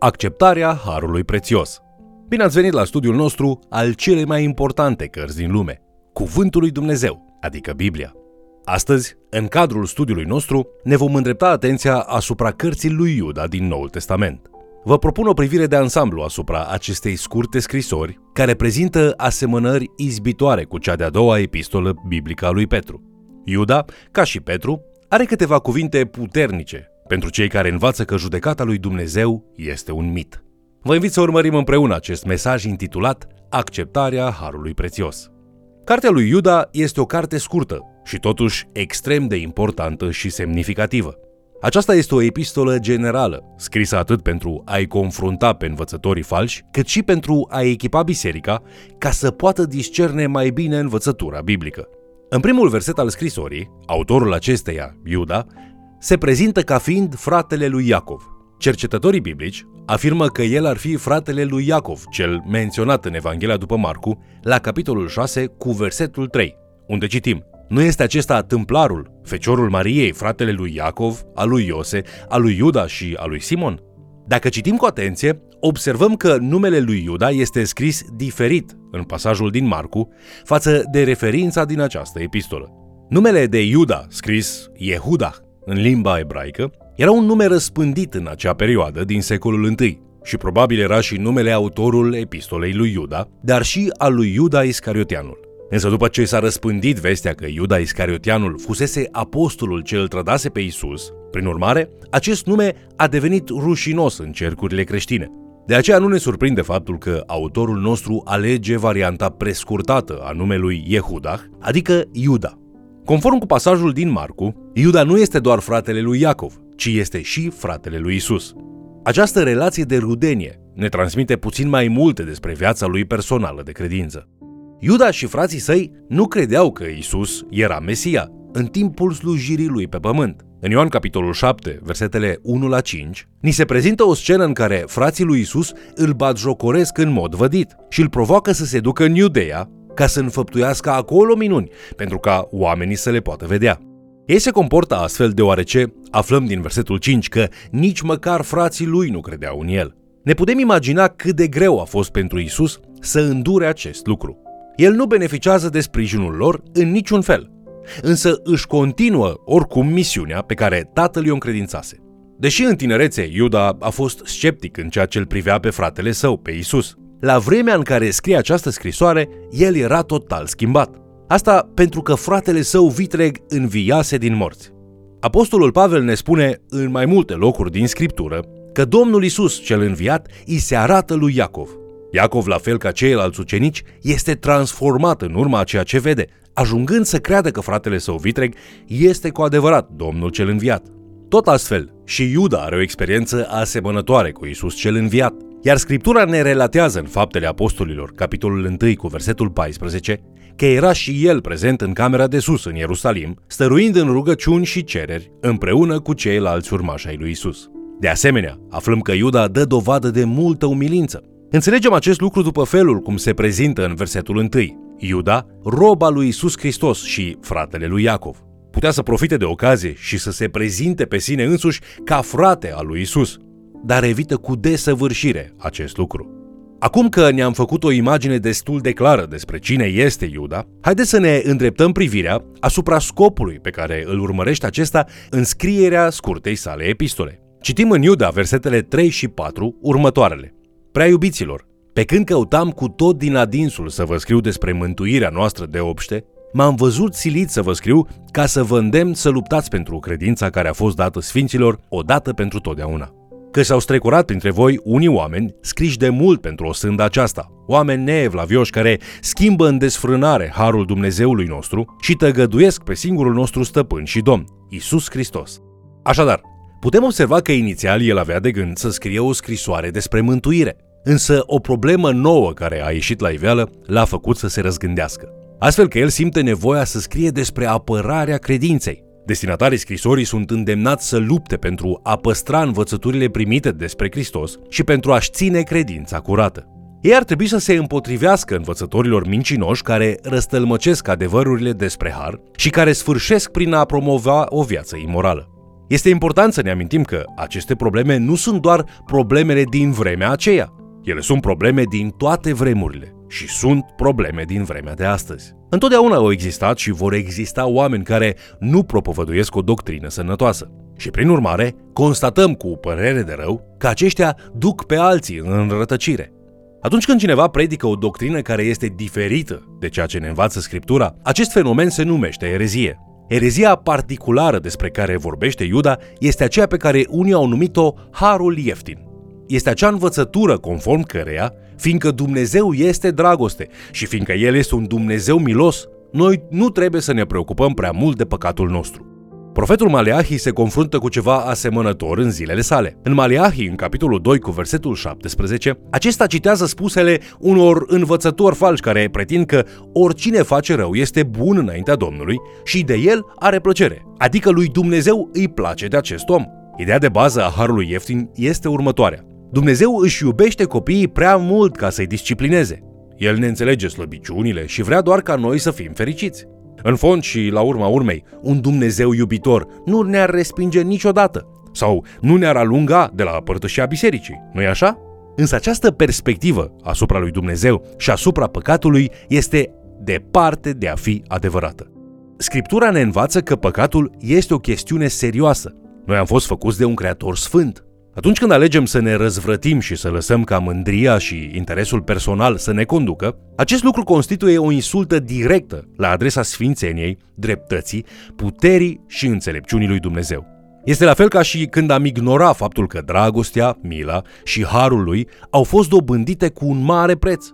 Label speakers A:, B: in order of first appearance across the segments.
A: Acceptarea Harului Prețios. Bine ați venit la studiul nostru al cele mai importante cărți din lume, Cuvântul lui Dumnezeu, adică Biblia. Astăzi, în cadrul studiului nostru, ne vom îndrepta atenția asupra cărții lui Iuda din Noul Testament. Vă propun o privire de ansamblu asupra acestei scurte scrisori, care prezintă asemănări izbitoare cu cea de-a doua epistolă biblică a lui Petru. Iuda, ca și Petru, are câteva cuvinte puternice pentru cei care învață că judecata lui Dumnezeu este un mit. Vă invit să urmărim împreună acest mesaj intitulat Acceptarea Harului Prețios. Cartea lui Iuda este o carte scurtă și totuși extrem de importantă și semnificativă. Aceasta este o epistolă generală, scrisă atât pentru a-i confrunta pe învățătorii falși, cât și pentru a echipa biserica ca să poată discerne mai bine învățătura biblică. În primul verset al scrisorii, autorul acesteia, Iuda, se prezintă ca fiind fratele lui Iacov. Cercetătorii biblici afirmă că el ar fi fratele lui Iacov, cel menționat în Evanghelia după Marcu, la capitolul 6 cu versetul 3, unde citim Nu este acesta tâmplarul, feciorul Mariei, fratele lui Iacov, al lui Iose, al lui Iuda și al lui Simon? Dacă citim cu atenție, observăm că numele lui Iuda este scris diferit în pasajul din Marcu față de referința din această epistolă. Numele de Iuda, scris Yehuda în limba ebraică, era un nume răspândit în acea perioadă din secolul I și probabil era și numele autorul epistolei lui Iuda, dar și al lui Iuda Iscarioteanul. Însă după ce s-a răspândit vestea că Iuda Iscarioteanul fusese apostolul ce îl trădase pe Isus, prin urmare, acest nume a devenit rușinos în cercurile creștine. De aceea nu ne surprinde faptul că autorul nostru alege varianta prescurtată a numelui Yehudah, adică Iuda. Conform cu pasajul din Marcu, Iuda nu este doar fratele lui Iacov, ci este și fratele lui Isus. Această relație de rudenie ne transmite puțin mai multe despre viața lui personală de credință. Iuda și frații săi nu credeau că Isus era Mesia în timpul slujirii lui pe pământ. În Ioan capitolul 7, versetele 1 la 5, ni se prezintă o scenă în care frații lui Isus îl batjocoresc în mod vădit și îl provoacă să se ducă în Iudeea ca să înfăptuiască acolo minuni, pentru ca oamenii să le poată vedea. Ei se comportă astfel deoarece aflăm din versetul 5 că nici măcar frații lui nu credeau în el. Ne putem imagina cât de greu a fost pentru Isus să îndure acest lucru. El nu beneficiază de sprijinul lor în niciun fel, însă își continuă oricum misiunea pe care tatăl i-o încredințase. Deși în tinerețe Iuda a fost sceptic în ceea ce îl privea pe fratele său, pe Isus, la vremea în care scrie această scrisoare, el era total schimbat. Asta pentru că fratele său vitreg înviase din morți. Apostolul Pavel ne spune în mai multe locuri din scriptură că Domnul Isus cel înviat îi se arată lui Iacov. Iacov, la fel ca ceilalți ucenici, este transformat în urma a ceea ce vede, ajungând să creadă că fratele său vitreg este cu adevărat Domnul cel înviat. Tot astfel, și Iuda are o experiență asemănătoare cu Isus cel înviat. Iar Scriptura ne relatează în Faptele Apostolilor, capitolul 1 cu versetul 14, că era și el prezent în camera de sus în Ierusalim, stăruind în rugăciuni și cereri, împreună cu ceilalți urmași ai lui Isus. De asemenea, aflăm că Iuda dă dovadă de multă umilință. Înțelegem acest lucru după felul cum se prezintă în versetul 1. Iuda, roba lui Isus Hristos și fratele lui Iacov. Putea să profite de ocazie și să se prezinte pe sine însuși ca frate al lui Isus, dar evită cu desăvârșire acest lucru. Acum că ne-am făcut o imagine destul de clară despre cine este Iuda, haideți să ne îndreptăm privirea asupra scopului pe care îl urmărește acesta în scrierea scurtei sale epistole. Citim în Iuda versetele 3 și 4 următoarele. Prea iubiților, pe când căutam cu tot din adinsul să vă scriu despre mântuirea noastră de obște, m-am văzut silit să vă scriu ca să vă îndemn să luptați pentru credința care a fost dată sfinților odată pentru totdeauna că s-au strecurat printre voi unii oameni scriși de mult pentru o sândă aceasta, oameni neevlavioși care schimbă în desfrânare harul Dumnezeului nostru și tăgăduiesc pe singurul nostru stăpân și domn, Isus Hristos. Așadar, putem observa că inițial el avea de gând să scrie o scrisoare despre mântuire, însă o problemă nouă care a ieșit la iveală l-a făcut să se răzgândească. Astfel că el simte nevoia să scrie despre apărarea credinței, Destinatarii scrisorii sunt îndemnați să lupte pentru a păstra învățăturile primite despre Hristos și pentru a-și ține credința curată. Ei ar trebui să se împotrivească învățătorilor mincinoși care răstălmăcesc adevărurile despre har și care sfârșesc prin a promova o viață imorală. Este important să ne amintim că aceste probleme nu sunt doar problemele din vremea aceea. Ele sunt probleme din toate vremurile și sunt probleme din vremea de astăzi. Întotdeauna au existat și vor exista oameni care nu propovăduiesc o doctrină sănătoasă. Și prin urmare, constatăm cu părere de rău că aceștia duc pe alții în rătăcire. Atunci când cineva predică o doctrină care este diferită de ceea ce ne învață Scriptura, acest fenomen se numește erezie. Erezia particulară despre care vorbește Iuda este aceea pe care unii au numit-o harul ieftin. Este acea învățătură conform căreia, fiindcă Dumnezeu este dragoste și fiindcă El este un Dumnezeu milos, noi nu trebuie să ne preocupăm prea mult de păcatul nostru. Profetul Maleahi se confruntă cu ceva asemănător în zilele sale. În Maleahi, în capitolul 2 cu versetul 17, acesta citează spusele unor învățători falși care pretind că oricine face rău este bun înaintea Domnului și de el are plăcere, adică lui Dumnezeu îi place de acest om. Ideea de bază a harului ieftin este următoarea. Dumnezeu își iubește copiii prea mult ca să-i disciplineze. El ne înțelege slăbiciunile și vrea doar ca noi să fim fericiți. În fond și la urma urmei, un Dumnezeu iubitor nu ne-ar respinge niciodată sau nu ne-ar alunga de la părtășia bisericii, nu-i așa? Însă această perspectivă asupra lui Dumnezeu și asupra păcatului este departe de a fi adevărată. Scriptura ne învață că păcatul este o chestiune serioasă. Noi am fost făcuți de un creator sfânt. Atunci când alegem să ne răzvrătim și să lăsăm ca mândria și interesul personal să ne conducă, acest lucru constituie o insultă directă la adresa sfințeniei, dreptății, puterii și înțelepciunii lui Dumnezeu. Este la fel ca și când am ignora faptul că dragostea, mila și harul lui au fost dobândite cu un mare preț,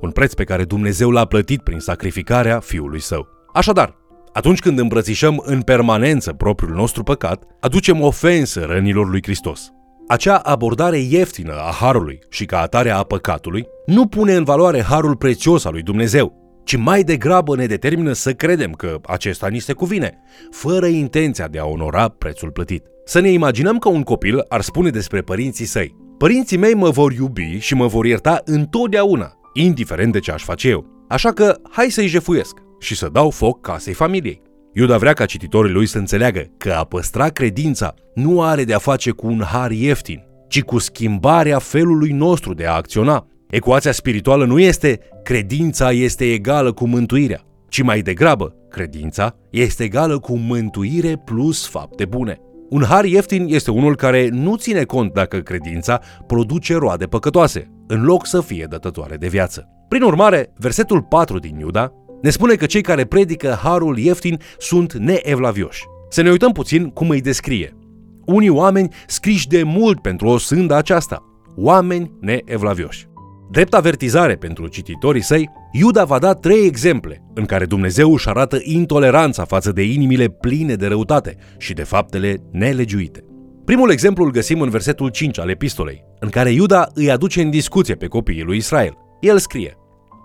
A: un preț pe care Dumnezeu l-a plătit prin sacrificarea Fiului Său. Așadar, atunci când îmbrățișăm în permanență propriul nostru păcat, aducem ofensă rănilor lui Hristos. Acea abordare ieftină a harului și ca atare a păcatului nu pune în valoare harul prețios al lui Dumnezeu, ci mai degrabă ne determină să credem că acesta ni se cuvine, fără intenția de a onora prețul plătit. Să ne imaginăm că un copil ar spune despre părinții săi, Părinții mei mă vor iubi și mă vor ierta întotdeauna, indiferent de ce aș face eu. Așa că hai să-i jefuiesc și să dau foc casei familiei. Iuda vrea ca cititorii lui să înțeleagă că a păstra credința nu are de a face cu un har ieftin, ci cu schimbarea felului nostru de a acționa. Ecuația spirituală nu este credința este egală cu mântuirea, ci mai degrabă credința este egală cu mântuire plus fapte bune. Un har ieftin este unul care nu ține cont dacă credința produce roade păcătoase, în loc să fie dătătoare de viață. Prin urmare, versetul 4 din Iuda ne spune că cei care predică harul ieftin sunt neevlavioși. Să ne uităm puțin cum îi descrie. Unii oameni scriși de mult pentru o sândă aceasta, oameni neevlavioși. Drept avertizare pentru cititorii săi, Iuda va da trei exemple în care Dumnezeu își arată intoleranța față de inimile pline de răutate și de faptele nelegiuite. Primul exemplu îl găsim în versetul 5 al epistolei, în care Iuda îi aduce în discuție pe copiii lui Israel. El scrie,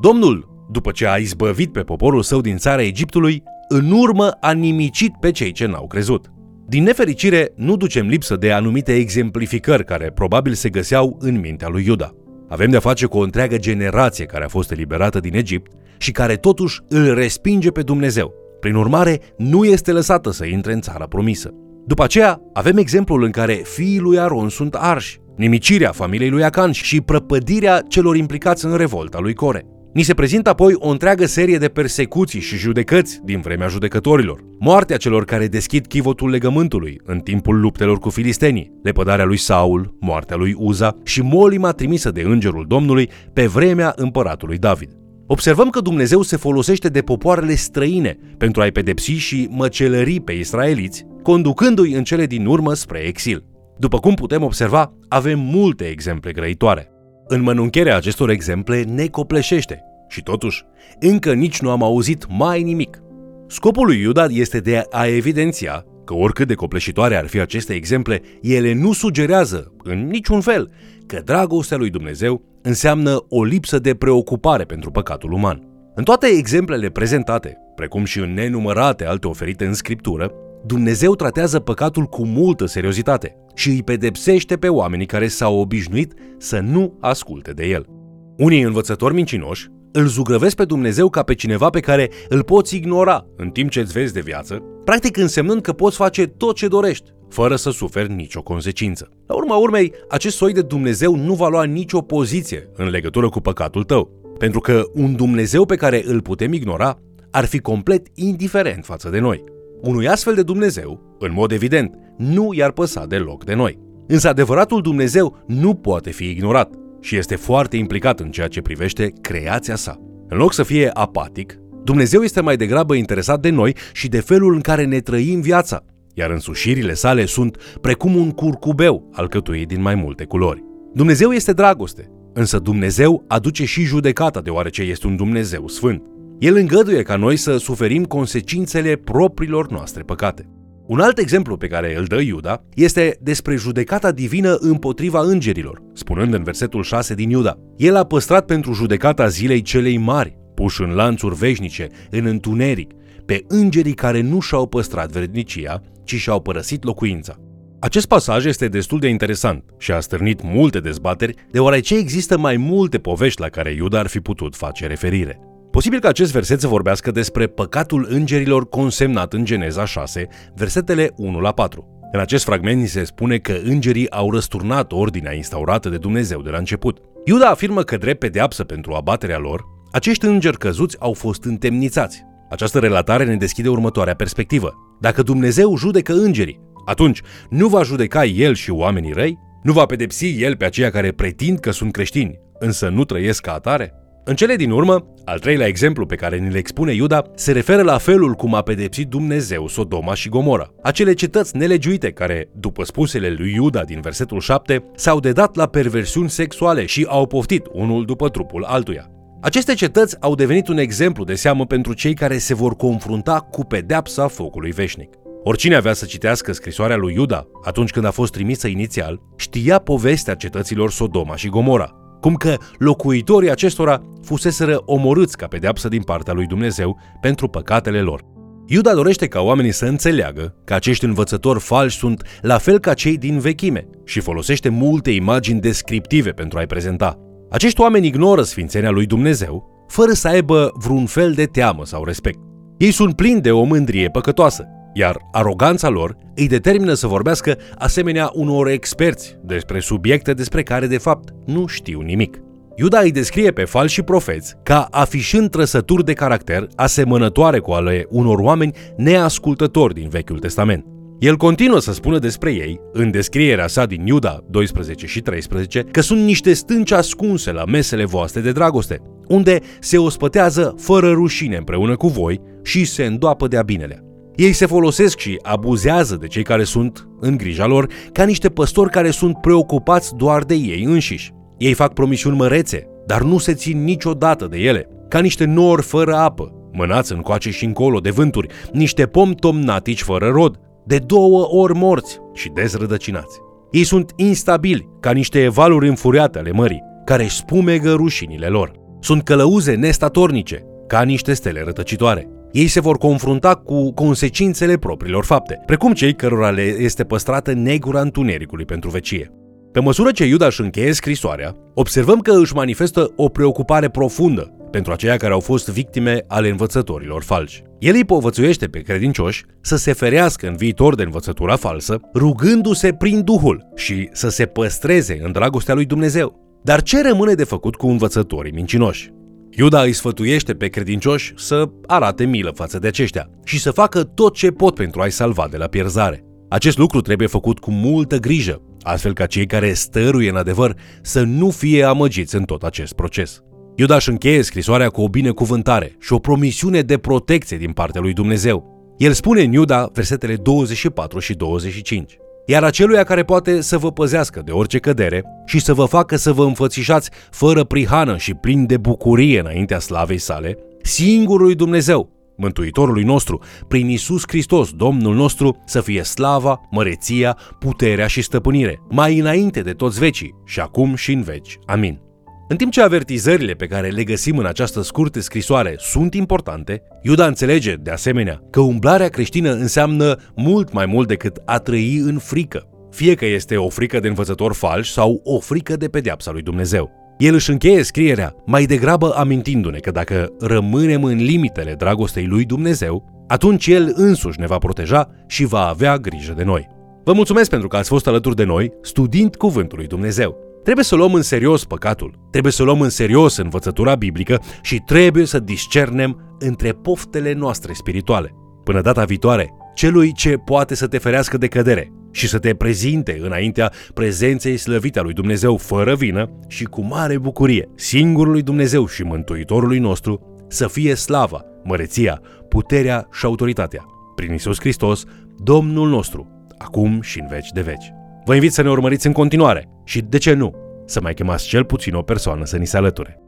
A: Domnul după ce a izbăvit pe poporul său din țara Egiptului, în urmă a nimicit pe cei ce n-au crezut. Din nefericire, nu ducem lipsă de anumite exemplificări care probabil se găseau în mintea lui Iuda. Avem de-a face cu o întreagă generație care a fost eliberată din Egipt și care totuși îl respinge pe Dumnezeu. Prin urmare, nu este lăsată să intre în țara promisă. După aceea, avem exemplul în care fiii lui Aron sunt arși, nimicirea familiei lui Acan și prăpădirea celor implicați în revolta lui Core. Ni se prezintă apoi o întreagă serie de persecuții și judecăți din vremea judecătorilor. Moartea celor care deschid chivotul legământului în timpul luptelor cu filistenii, lepădarea lui Saul, moartea lui Uza și molima trimisă de îngerul Domnului pe vremea împăratului David. Observăm că Dumnezeu se folosește de popoarele străine pentru a-i pedepsi și măcelări pe israeliți, conducându-i în cele din urmă spre exil. După cum putem observa, avem multe exemple grăitoare. Înmănuncherea acestor exemple ne copleșește și totuși, încă nici nu am auzit mai nimic. Scopul lui Iuda este de a evidenția că oricât de copleșitoare ar fi aceste exemple, ele nu sugerează, în niciun fel, că dragostea lui Dumnezeu înseamnă o lipsă de preocupare pentru păcatul uman. În toate exemplele prezentate, precum și în nenumărate alte oferite în scriptură, Dumnezeu tratează păcatul cu multă seriozitate și îi pedepsește pe oamenii care s-au obișnuit să nu asculte de el. Unii învățători mincinoși îl zugrăvesc pe Dumnezeu ca pe cineva pe care îl poți ignora în timp ce îți vezi de viață, practic însemnând că poți face tot ce dorești, fără să suferi nicio consecință. La urma urmei, acest soi de Dumnezeu nu va lua nicio poziție în legătură cu păcatul tău, pentru că un Dumnezeu pe care îl putem ignora ar fi complet indiferent față de noi. Unui astfel de Dumnezeu, în mod evident, nu i-ar păsa deloc de noi. Însă adevăratul Dumnezeu nu poate fi ignorat și este foarte implicat în ceea ce privește creația sa. În loc să fie apatic, Dumnezeu este mai degrabă interesat de noi și de felul în care ne trăim viața, iar însușirile sale sunt precum un curcubeu alcătuit din mai multe culori. Dumnezeu este dragoste, însă Dumnezeu aduce și judecata deoarece este un Dumnezeu sfânt. El îngăduie ca noi să suferim consecințele propriilor noastre păcate. Un alt exemplu pe care îl dă Iuda este despre judecata divină împotriva îngerilor, spunând în versetul 6 din Iuda. El a păstrat pentru judecata zilei celei mari, puși în lanțuri veșnice, în întuneric, pe îngerii care nu și-au păstrat vrednicia, ci și-au părăsit locuința. Acest pasaj este destul de interesant și a stârnit multe dezbateri, deoarece există mai multe povești la care Iuda ar fi putut face referire. Posibil că acest verset să vorbească despre păcatul îngerilor consemnat în Geneza 6, versetele 1 la 4. În acest fragment ni se spune că îngerii au răsturnat ordinea instaurată de Dumnezeu de la început. Iuda afirmă că drept pedeapsă pentru abaterea lor, acești îngeri căzuți au fost întemnițați. Această relatare ne deschide următoarea perspectivă. Dacă Dumnezeu judecă îngerii, atunci nu va judeca El și oamenii răi? Nu va pedepsi El pe aceia care pretind că sunt creștini, însă nu trăiesc ca atare? În cele din urmă, al treilea exemplu pe care ni-l expune Iuda se referă la felul cum a pedepsit Dumnezeu Sodoma și Gomora, acele cetăți nelegiuite care, după spusele lui Iuda din versetul 7, s-au dedat la perversiuni sexuale și au poftit unul după trupul altuia. Aceste cetăți au devenit un exemplu de seamă pentru cei care se vor confrunta cu pedeapsa focului veșnic. Oricine avea să citească scrisoarea lui Iuda atunci când a fost trimisă inițial, știa povestea cetăților Sodoma și Gomora, cum că locuitorii acestora fuseseră omorâți ca pedeapsă din partea lui Dumnezeu pentru păcatele lor. Iuda dorește ca oamenii să înțeleagă că acești învățători falși sunt la fel ca cei din vechime și folosește multe imagini descriptive pentru a-i prezenta. Acești oameni ignoră sfințenia lui Dumnezeu fără să aibă vreun fel de teamă sau respect. Ei sunt plini de o mândrie păcătoasă iar aroganța lor îi determină să vorbească asemenea unor experți despre subiecte despre care de fapt nu știu nimic. Iuda îi descrie pe falși profeți ca afișând trăsături de caracter asemănătoare cu ale unor oameni neascultători din Vechiul Testament. El continuă să spună despre ei, în descrierea sa din Iuda 12 și 13, că sunt niște stânci ascunse la mesele voastre de dragoste, unde se ospătează fără rușine împreună cu voi și se îndoapă de-a binelea. Ei se folosesc și abuzează de cei care sunt în grija lor ca niște păstori care sunt preocupați doar de ei înșiși. Ei fac promisiuni mărețe, dar nu se țin niciodată de ele, ca niște nori fără apă, mânați încoace și încolo de vânturi, niște pomi tomnatici fără rod, de două ori morți și dezrădăcinați. Ei sunt instabili, ca niște evaluri înfuriate ale mării, care își spumegă rușinile lor. Sunt călăuze nestatornice, ca niște stele rătăcitoare ei se vor confrunta cu consecințele propriilor fapte, precum cei cărora le este păstrată negura întunericului pentru vecie. Pe măsură ce Iudaș își încheie scrisoarea, observăm că își manifestă o preocupare profundă pentru aceia care au fost victime ale învățătorilor falși. El îi povățuiește pe credincioși să se ferească în viitor de învățătura falsă, rugându-se prin Duhul și să se păstreze în dragostea lui Dumnezeu. Dar ce rămâne de făcut cu învățătorii mincinoși? Iuda îi sfătuiește pe credincioși să arate milă față de aceștia și să facă tot ce pot pentru a-i salva de la pierzare. Acest lucru trebuie făcut cu multă grijă, astfel ca cei care stăruie în adevăr să nu fie amăgiți în tot acest proces. Iuda își încheie scrisoarea cu o binecuvântare și o promisiune de protecție din partea lui Dumnezeu. El spune în Iuda, versetele 24 și 25 iar aceluia care poate să vă păzească de orice cădere și să vă facă să vă înfățișați fără prihană și plin de bucurie înaintea slavei sale, singurului Dumnezeu, Mântuitorului nostru, prin Isus Hristos, Domnul nostru, să fie slava, măreția, puterea și stăpânire, mai înainte de toți vecii, și acum și în veci. Amin. În timp ce avertizările pe care le găsim în această scurtă scrisoare sunt importante, Iuda înțelege, de asemenea, că umblarea creștină înseamnă mult mai mult decât a trăi în frică, fie că este o frică de învățător falș sau o frică de pedeapsa lui Dumnezeu. El își încheie scrierea mai degrabă amintindu-ne că dacă rămânem în limitele dragostei lui Dumnezeu, atunci El însuși ne va proteja și va avea grijă de noi. Vă mulțumesc pentru că ați fost alături de noi studiind Cuvântul lui Dumnezeu. Trebuie să luăm în serios păcatul, trebuie să luăm în serios învățătura biblică și trebuie să discernem între poftele noastre spirituale. Până data viitoare, celui ce poate să te ferească de cădere și să te prezinte înaintea prezenței slăvite a lui Dumnezeu fără vină și cu mare bucurie, singurului Dumnezeu și Mântuitorului nostru, să fie slava, măreția, puterea și autoritatea. Prin Isus Hristos, Domnul nostru, acum și în veci de veci. Vă invit să ne urmăriți în continuare și, de ce nu, să mai chemați cel puțin o persoană să ni se alăture.